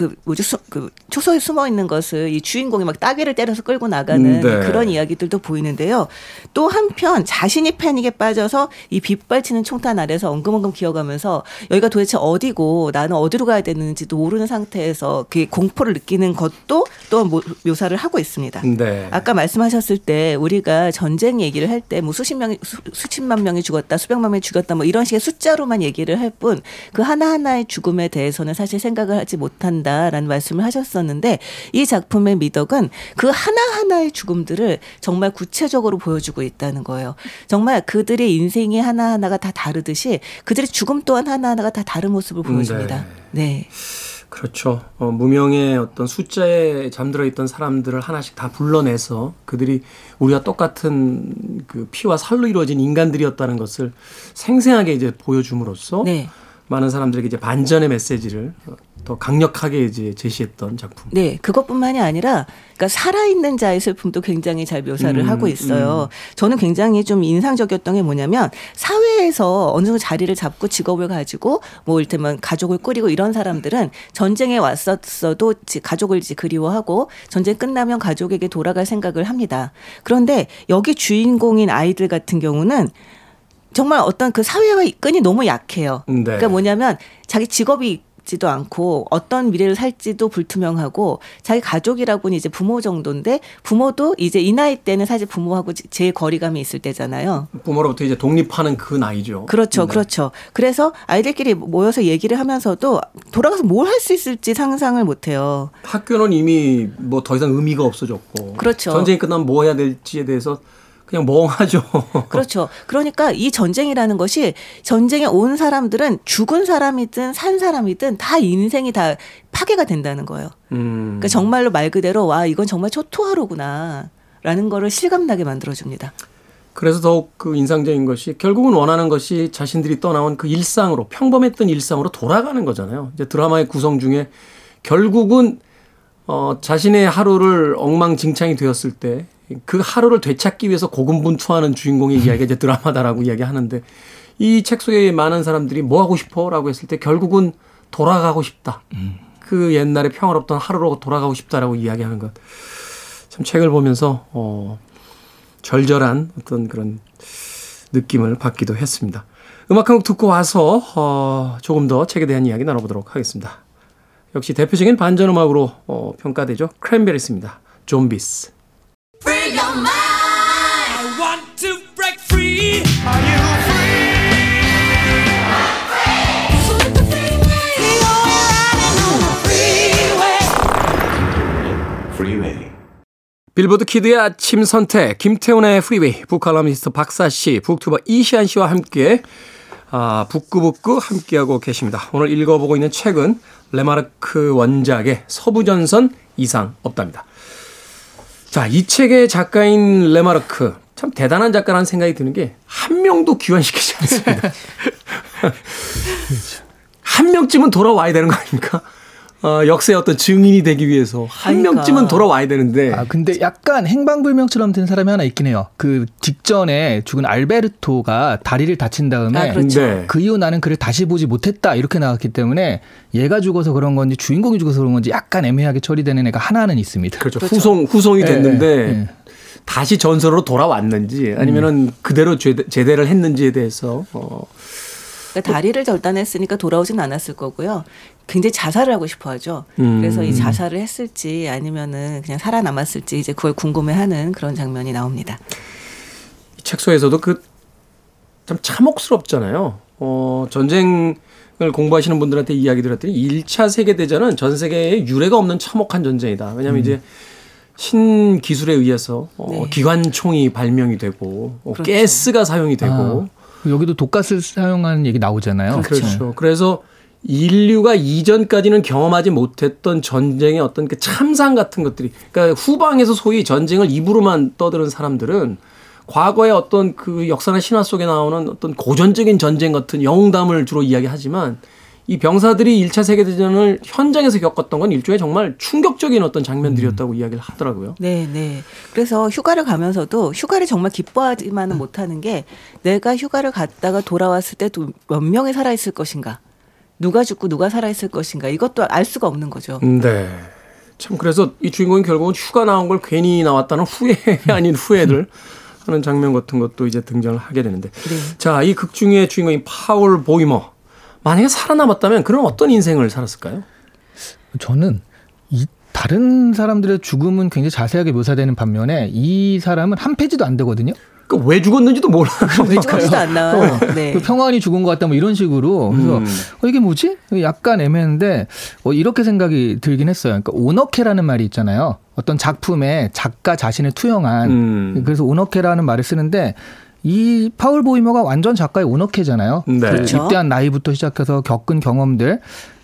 그 뭐죠 수, 그 초소에 숨어 있는 것을 이 주인공이 막 따개를 때려서 끌고 나가는 음, 네. 그런 이야기들도 보이는데요. 또 한편 자신이 패닉에 빠져서 이 빗발치는 총탄 아래서 엉금엉금 기어가면서 여기가 도대체 어디고 나는 어디로 가야 되는지도 모르는 상태에서 그 공포를 느끼는 것도 또 묘사를 하고 있습니다. 네. 아까 말씀하셨을 때 우리가 전쟁 얘기를 할 때 뭐 수십 명이 수, 수십만 명이 죽었다, 수백만 명이 죽었다 뭐 이런 식의 숫자로만 얘기를 할 뿐 그 하나하나의 죽음에 대해서는 사실 생각을 하지 못한다. 된다라는 말씀을 하셨었는데 이 작품의 미덕은 그 하나하나의 죽음들을 정말 구체적으로 보여주고 있다는 거예요. 정말 그들의 인생이 하나하나가 다 다르듯이 그들의 죽음 또한 하나하나가 다 다른 모습을 보여줍니다. 네. 네. 그렇죠. 어, 무명의 어떤 숫자에 잠들어 있던 사람들을 하나씩 다 불러내서 그들이 우리가 똑같은 그 피와 살로 이루어진 인간들이었다는 것을 생생하게 이제 보여줌으로써 네. 많은 사람들에게 이제 반전의 메시지를 더 강력하게 이제 제시했던 작품. 네, 그것뿐만이 아니라 그러니까 살아있는 자의 슬픔도 굉장히 잘 묘사를 음, 하고 있어요. 음. 저는 굉장히 좀 인상적이었던 게 뭐냐면 사회에서 어느 정도 자리를 잡고 직업을 가지고 뭐 이를테면 가족을 꾸리고 이런 사람들은 전쟁에 왔었어도 가족을 이제 그리워하고 전쟁 끝나면 가족에게 돌아갈 생각을 합니다. 그런데 여기 주인공인 아이들 같은 경우는 정말 어떤 그 사회와 끈이 너무 약해요. 네. 그러니까 뭐냐면 자기 직업이 지도 않고 어떤 미래를 살지도 불투명하고 자기 가족이라고는 이제 부모 정도인데 부모도 이제 이 나이 때는 사실 부모하고 제일 거리감이 있을 때잖아요. 부모로부터 이제 독립하는 그 나이죠. 그렇죠, 네. 그렇죠. 그래서 아이들끼리 모여서 얘기를 하면서도 돌아가서 뭘 할 수 있을지 상상을 못 해요. 학교는 이미 뭐 더 이상 의미가 없어졌고. 그렇죠. 전쟁이 끝나면 뭐 해야 될지에 대해서 그냥 멍하죠. 그렇죠. 그러니까 이 전쟁이라는 것이 전쟁에 온 사람들은 죽은 사람이든 산 사람이든 다 인생이 다 파괴가 된다는 거예요. 음. 그러니까 정말로 말 그대로 와 이건 정말 초토화로구나. 라는 거를 실감나게 만들어줍니다. 그래서 더욱 그 인상적인 것이 결국은 원하는 것이 자신들이 떠나온 그 일상으로 평범했던 일상으로 돌아가는 거잖아요. 이제 드라마의 구성 중에 결국은 어 자신의 하루를 엉망진창이 되었을 때 그 하루를 되찾기 위해서 고군분투하는 주인공의 이야기가 이제 드라마다라고 이야기하는데 이 책 속에 많은 사람들이 뭐 하고 싶어라고 했을 때 결국은 돌아가고 싶다. 그 옛날에 평화롭던 하루로 돌아가고 싶다라고 이야기하는 것. 참 책을 보면서 어 절절한 어떤 그런 느낌을 받기도 했습니다. 음악 한 곡 듣고 와서 어, 조금 더 책에 대한 이야기 나눠보도록 하겠습니다. 역시 대표적인 반전 음악으로 어, 평가되죠. 크랜베리스입니다. 좀비스. 빌보드 키드의 아침 선택 김태훈의 프리웨이 북칼럼니스트 박사 씨, 북튜버 이시한 씨와 함께 아, 북끄북끄 함께하고 계십니다. 오늘 읽어보고 있는 책은 레마르크 원작의 서부전선 이상 없답니다. 자, 이 책의 작가인 레마르크 참 대단한 작가라는 생각이 드는 게 한 명도 귀환시키지 않습니다. 한 명쯤은 돌아와야 되는 거 아닙니까? 어, 역사의 어떤 증인이 되기 위해서 한 그러니까. 명쯤은 돌아와야 되는데 아 근데 약간 행방불명처럼 된 사람이 하나 있긴 해요. 그 직전에 죽은 알베르토가 다리를 다친 다음에 아, 그렇죠. 네. 그 이후 나는 그를 다시 보지 못했다 이렇게 나왔기 때문에 얘가 죽어서 그런 건지 주인공이 죽어서 그런 건지 약간 애매하게 처리되는 애가 하나는 있습니다. 그렇죠. 그렇죠. 후송 후송이 예, 됐는데 예, 예. 다시 전설로 돌아왔는지 아니면은 그대로 제대, 제대를 했는지에 대해서 어, 그러니까 다리를 절단했으니까 돌아오진 않았을 거고요. 굉장히 자살을 하고 싶어 하죠. 음. 그래서 이 자살을 했을지 아니면은 그냥 살아남았을지 이제 그걸 궁금해 하는 그런 장면이 나옵니다. 이책 속에서도 그 참 참혹스럽잖아요. 어, 전쟁을 공부하시는 분들한테 이야기 들었더니 1차 세계대전은 전 세계에 유례가 없는 참혹한 전쟁이다. 왜냐하면 이제 신기술에 의해서 어, 네. 기관총이 발명이 되고 어, 그렇죠. 가스가 사용이 되고 아, 여기도 독가스 사용하는 얘기 나오잖아요. 그렇죠. 그래서 인류가 이전까지는 경험하지 못했던 전쟁의 어떤 그 참상 같은 것들이, 그러니까 후방에서 소위 전쟁을 입으로만 떠드는 사람들은 과거의 어떤 그 역사나 신화 속에 나오는 어떤 고전적인 전쟁 같은 영웅담을 주로 이야기하지만 이 병사들이 1차 세계대전을 현장에서 겪었던 건 일종의 정말 충격적인 어떤 장면들이었다고 이야기를 하더라고요. 네, 네. 그래서 휴가를 가면서도 휴가를 정말 기뻐하지만은 못하는 게 내가 휴가를 갔다가 돌아왔을 때 또 몇 명이 살아 있을 것인가, 누가 죽고 누가 살아 있을 것인가 이것도 알 수가 없는 거죠. 네. 참 그래서 이 주인공이 결국은 휴가 나온 걸 괜히 나왔다는 후회 아닌 후회를 하는 장면 같은 것도 이제 등장을 하게 되는데 네. 자이 극 중의 주인공인 파울 보이머 만약에 살아남았다면 그런 어떤 인생을 살았을까요? 저는 이 다른 사람들의 죽음은 굉장히 자세하게 묘사되는 반면에 이 사람은 한 페이지도 안 되거든요. 그왜 죽었는지도 몰라요. 왜 죽지도 않나. 네. 그 평안히 죽은 것 같다 뭐 이런 식으로 그래서 음. 어, 이게 뭐지? 약간 애매한데 어, 이렇게 생각이 들긴 했어요. 그러니까 오너케라는 말이 있잖아요. 어떤 작품에 작가 자신을 투영한 음. 그래서 오너케라는 말을 쓰는데 이 파울 보이머가 완전 작가의 오너케잖아요. 네. 그 그렇죠. 입대한 나이부터 시작해서 겪은 경험들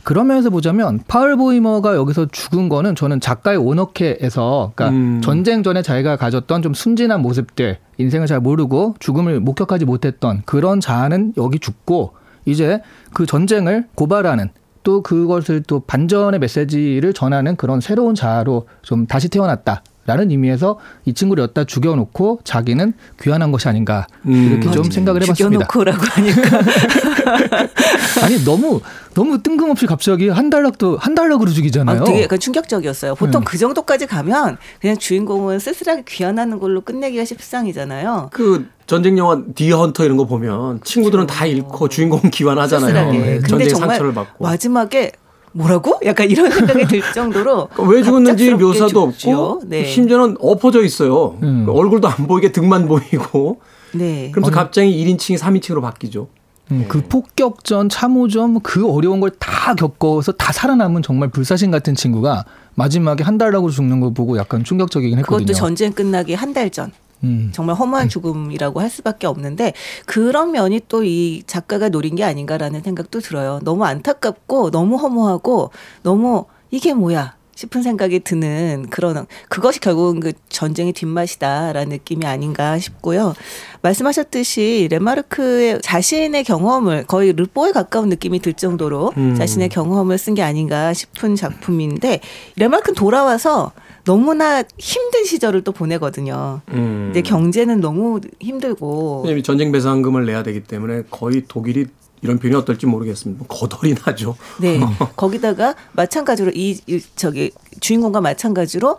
그런 면에서 보자면 파울 보이머가 여기서 죽은 거는 저는 작가의 오너케에서 그러니까 음. 전쟁 전에 자기가 가졌던 좀 순진한 모습들 인생을 잘 모르고 죽음을 목격하지 못했던 그런 자아는 여기 죽고 이제 그 전쟁을 고발하는 또 그것을 또 반전의 메시지를 전하는 그런 새로운 자아로 좀 다시 태어났다 라는 의미에서 이 친구를 여기다 죽여놓고 자기는 귀환한 것이 아닌가 음. 이렇게 좀 생각을 해봤습니다. 죽여놓고라고 하니까 아니 너무 너무 뜬금없이 갑자기 한 달락도 한 달락으로 죽이잖아요. 아, 되게 약간 충격적이었어요. 보통 네. 그 정도까지 가면 그냥 주인공은 쓸쓸하게 귀환하는 걸로 끝내기가 십상이잖아요. 그 전쟁 영화 디어 헌터 이런 거 보면 친구들은 다 잃고 주인공 기환하잖아요. 쓸쓸하게. 네, 근데 전쟁 정말 상처를 받고. 마지막에 뭐라고? 약간 이런 생각이 들 정도로 그러니까 왜 죽었는지 묘사도. 없고 네. 심지어는 엎어져 있어요. 음. 얼굴도 안 보이게 등만 보이고 네. 그러면서 갑자기 1인칭이 3인칭으로 바뀌죠. 음, 그 폭격전, 참호전 그 어려운 걸 다 겪어서 다 살아남은 정말 불사신 같은 친구가 마지막에 한 달라고 죽는 걸 보고 약간 충격적이긴 했거든요. 그것도 전쟁 끝나기 한 달 전. 음. 정말 허무한 죽음이라고 할 수밖에 없는데 그런 면이 또 이 작가가 노린 게 아닌가라는 생각도 들어요. 너무 안타깝고 너무 허무하고 너무 이게 뭐야 싶은 생각이 드는 그런 그것이 결국은 그 전쟁의 뒷맛이다라는 느낌이 아닌가 싶고요. 말씀하셨듯이 레마르크의 자신의 경험을 거의 르뽀에 가까운 느낌이 들 정도로 음. 자신의 경험을 쓴 게 아닌가 싶은 작품인데 레마르크는 돌아와서 너무나 힘든 시절을 또 보내거든요. 음. 근데 경제는 너무 힘들고 왜냐면 전쟁 배상금을 내야 되기 때문에 거의 독일이 이런 표현이 어떨지 모르겠습니다. 뭐 거덜이 나죠. 네 거기다가 마찬가지로 이, 이 저기 주인공과 마찬가지로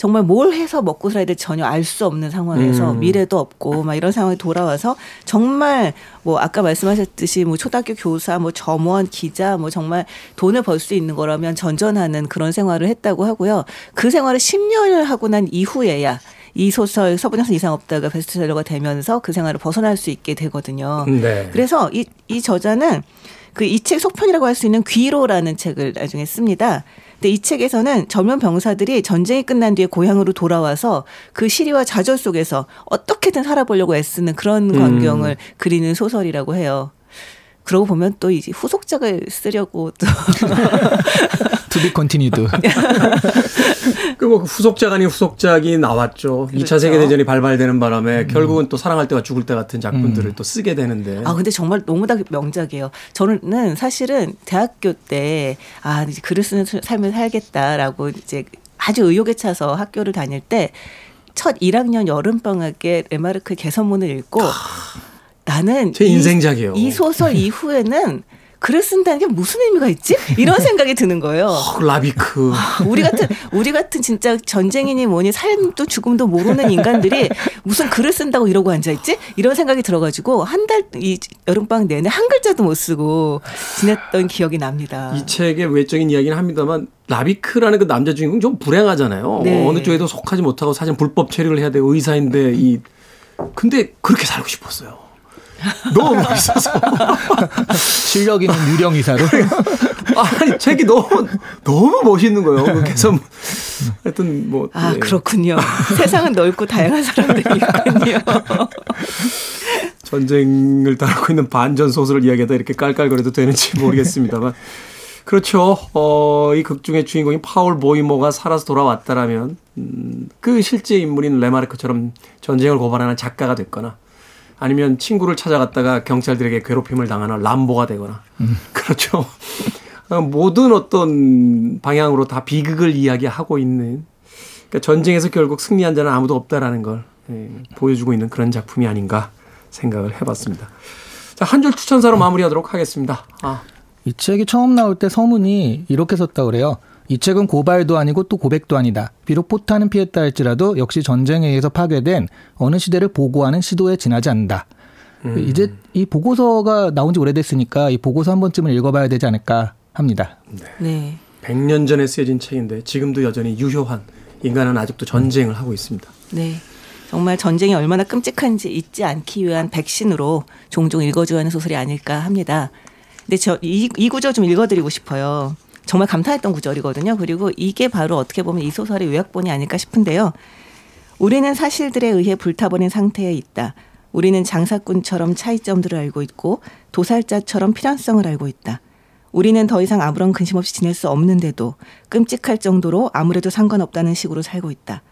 정말 뭘 해서 먹고 살아야 될 전혀 알 수 없는 상황에서 음. 미래도 없고 막 이런 상황이 돌아와서 정말 뭐 아까 말씀하셨듯이 뭐 초등학교 교사 뭐 점원 기자 뭐 정말 돈을 벌 수 있는 거라면 전전하는 그런 생활을 했다고 하고요 그 생활을 10년을 하고 난 이후에야 이 소설 서부장선 이상 없다가 베스트셀러가 되면서 그 생활을 벗어날 수 있게 되거든요. 네. 그래서 이, 이 저자는 그 이 책 속편이라고 할 수 있는 귀로라는 책을 나중에 씁니다. 근데 이 책에서는 전면 병사들이 전쟁이 끝난 뒤에 고향으로 돌아와서 그 시리와 좌절 속에서 어떻게든 살아보려고 애쓰는 그런 음. 광경을 그리는 소설이라고 해요. 그러고 보면 또 이제 후속작을 쓰려고 또 To be continued. 그뭐 후속작 아닌 후속작이 나왔죠. 이 2차 그렇죠. 세계대전이 발발되는 바람에 결국은 또 사랑할 때와 죽을 때 같은 작품들을 또 쓰게 되는데. 아, 근데 정말 너무 다 명작이에요. 저는 사실은 대학교 때, 아, 이제 글을 쓰는 삶을 살겠다라고 이제 아주 의욕에 차서 학교를 다닐 때, 첫 1학년 여름방학에 레마르크 개선문을 읽고, 나는 제 이- 인생작이에요. 이 소설 이후에는 글을 쓴다는 게 무슨 의미가 있지? 이런 생각이 드는 거예요. 어, 라비크. 우리 같은 우리 같은 진짜 전쟁이니 뭐니 삶도 죽음도 모르는 인간들이 무슨 글을 쓴다고 이러고 앉아 있지? 이런 생각이 들어가지고 한 달 이 여름방 내내 한 글자도 못 쓰고 지냈던 기억이 납니다. 이 책의 외적인 이야기는 합니다만 라비크라는 그 남자 주인공 좀 불행하잖아요. 네. 어느 쪽에도 속하지 못하고 사실 불법 체류를 해야 되고 의사인데 이 근데 그렇게 살고 싶었어요. 너무 멋있어서. 실력 있는 유령 이사로. 아니 책이 너무 너무 멋있는 거예요. 그 개선 하여튼 뭐 아 예. 그렇군요. 세상은 넓고 다양한 사람들이 있군요. 전쟁을 다루고 있는 반전 소설을 이야기하다 이렇게 깔깔거려도 되는지 모르겠습니다만 그렇죠. 어, 이 극 중의 주인공인 파울 보이모가 살아서 돌아왔다라면 음, 그 실제 인물인 레마르크처럼 전쟁을 고발하는 작가가 됐거나 아니면 친구를 찾아갔다가 경찰들에게 괴롭힘을 당하는 람보가 되거나 그렇죠. 어, 모든 어떤 방향으로 다 비극을 이야기하고 있는 그러니까 전쟁에서 결국 승리한 자는 아무도 없다라는 걸 예, 보여주고 있는 그런 작품이 아닌가 생각을 해봤습니다. 자, 한 줄 추천사로 마무리하도록 하겠습니다. 아, 이 책이 처음 나올 때 서문이 이렇게 썼다 그래요. 이 책은 고발도 아니고 또 고백도 아니다. 비록 포탄은 피했다 할지라도 역시 전쟁에 의해서 파괴된 어느 시대를 보고하는 시도에 지나지 않는다. 이제 이 보고서가 나온 지 오래됐으니까 이 보고서 한 번쯤은 읽어봐야 되지 않을까 합니다. 네. 100년 전에 쓰여진 책인데 지금도 여전히 유효한 인간은 아직도 전쟁을 하고 있습니다. 네. 정말 전쟁이 얼마나 끔찍한지 잊지 않기 위한 백신으로 종종 읽어줘야 하는 소설이 아닐까 합니다. 근데 저 이 이 구절 좀 읽어드리고 싶어요. 정말 감탄했던 구절이거든요. 그리고 이게 바로 어떻게 보면 이 소설의 요약본이 아닐까 싶은데요. 우리는 사실들에 의해 불타버린 상태에 있다. 우리는 장사꾼처럼 차이점들을 알고 있고 도살자처럼 필연성을 알고 있다. 우리는 더 이상 아무런 근심 없이 지낼 수 없는데도 끔찍할 정도로 아무래도 상관없다는 식으로 살고 있다.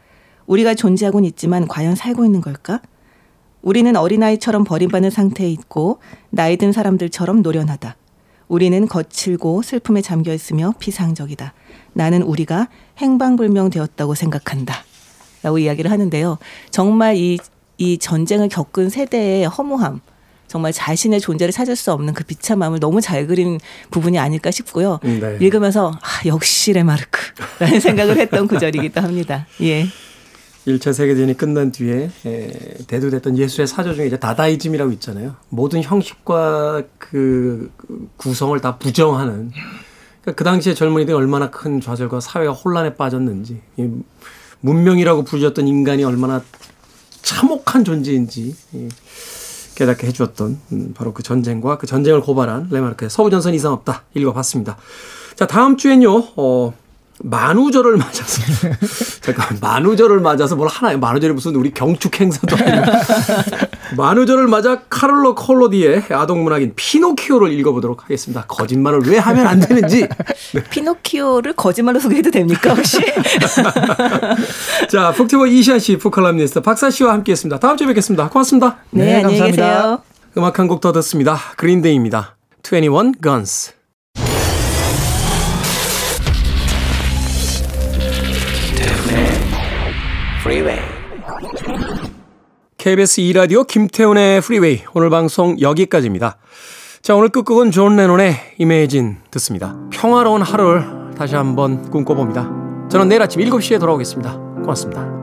우리가 존재하고는 있지만 과연 살고 있는 걸까? 우리는 어린아이처럼 버림받는 상태에 있고 나이 든 사람들처럼 노련하다. 우리는 거칠고 슬픔에 잠겨 있으며 피상적이다. 나는 우리가 행방불명되었다고 생각한다. 라고 이야기를 하는데요. 정말 이, 이 전쟁을 겪은 세대의 허무함, 정말 자신의 존재를 찾을 수 없는 그 비참함을 너무 잘 그린 부분이 아닐까 싶고요. 네. 읽으면서 아, 역시 레마르크라는 생각을 했던 구절이기도 합니다. 예. 1차 세계대전이 끝난 뒤에 에, 대두됐던 예술의 사조 중에 이제 다다이즘이라고 있잖아요. 모든 형식과 그, 그 구성을 다 부정하는 그러니까 그 당시에 젊은이들이 얼마나 큰 좌절과 사회가 혼란에 빠졌는지, 이 문명이라고 부르셨던 인간이 얼마나 참혹한 존재인지 예, 깨닫게 해주었던 음, 바로 그 전쟁과 그 전쟁을 고발한 레마르크의 서부전선 이상 없다 읽어봤습니다. 자 다음 주엔요. 어, 만우절을 맞아서 잠깐 만우절을 맞아서 뭘 하나요? 만우절이 무슨 우리 경축 행사도 아니고 만우절을 맞아 카를로 콜로디의 아동 문학인 피노키오를 읽어보도록 하겠습니다. 거짓말을 왜 하면 안 되는지. 피노키오를 거짓말로 소개해도 됩니까 혹시? 자, 북튜버 이시한 씨, 북칼럼니스트 박사 씨와 함께했습니다. 다음 주에 뵙겠습니다. 고맙습니다. 네, 네, 감사합니다. 계세요. 음악 한 곡 더 듣습니다. 그린데이입니다. 21 Guns. KBS 2라디오 김태훈의 프리웨이 오늘 방송 여기까지입니다. 자 오늘 끝곡은 존 레논의 Imagine 듣습니다. 평화로운 하루를 다시 한번 꿈꿔봅니다. 저는 내일 아침 7시에 돌아오겠습니다. 고맙습니다.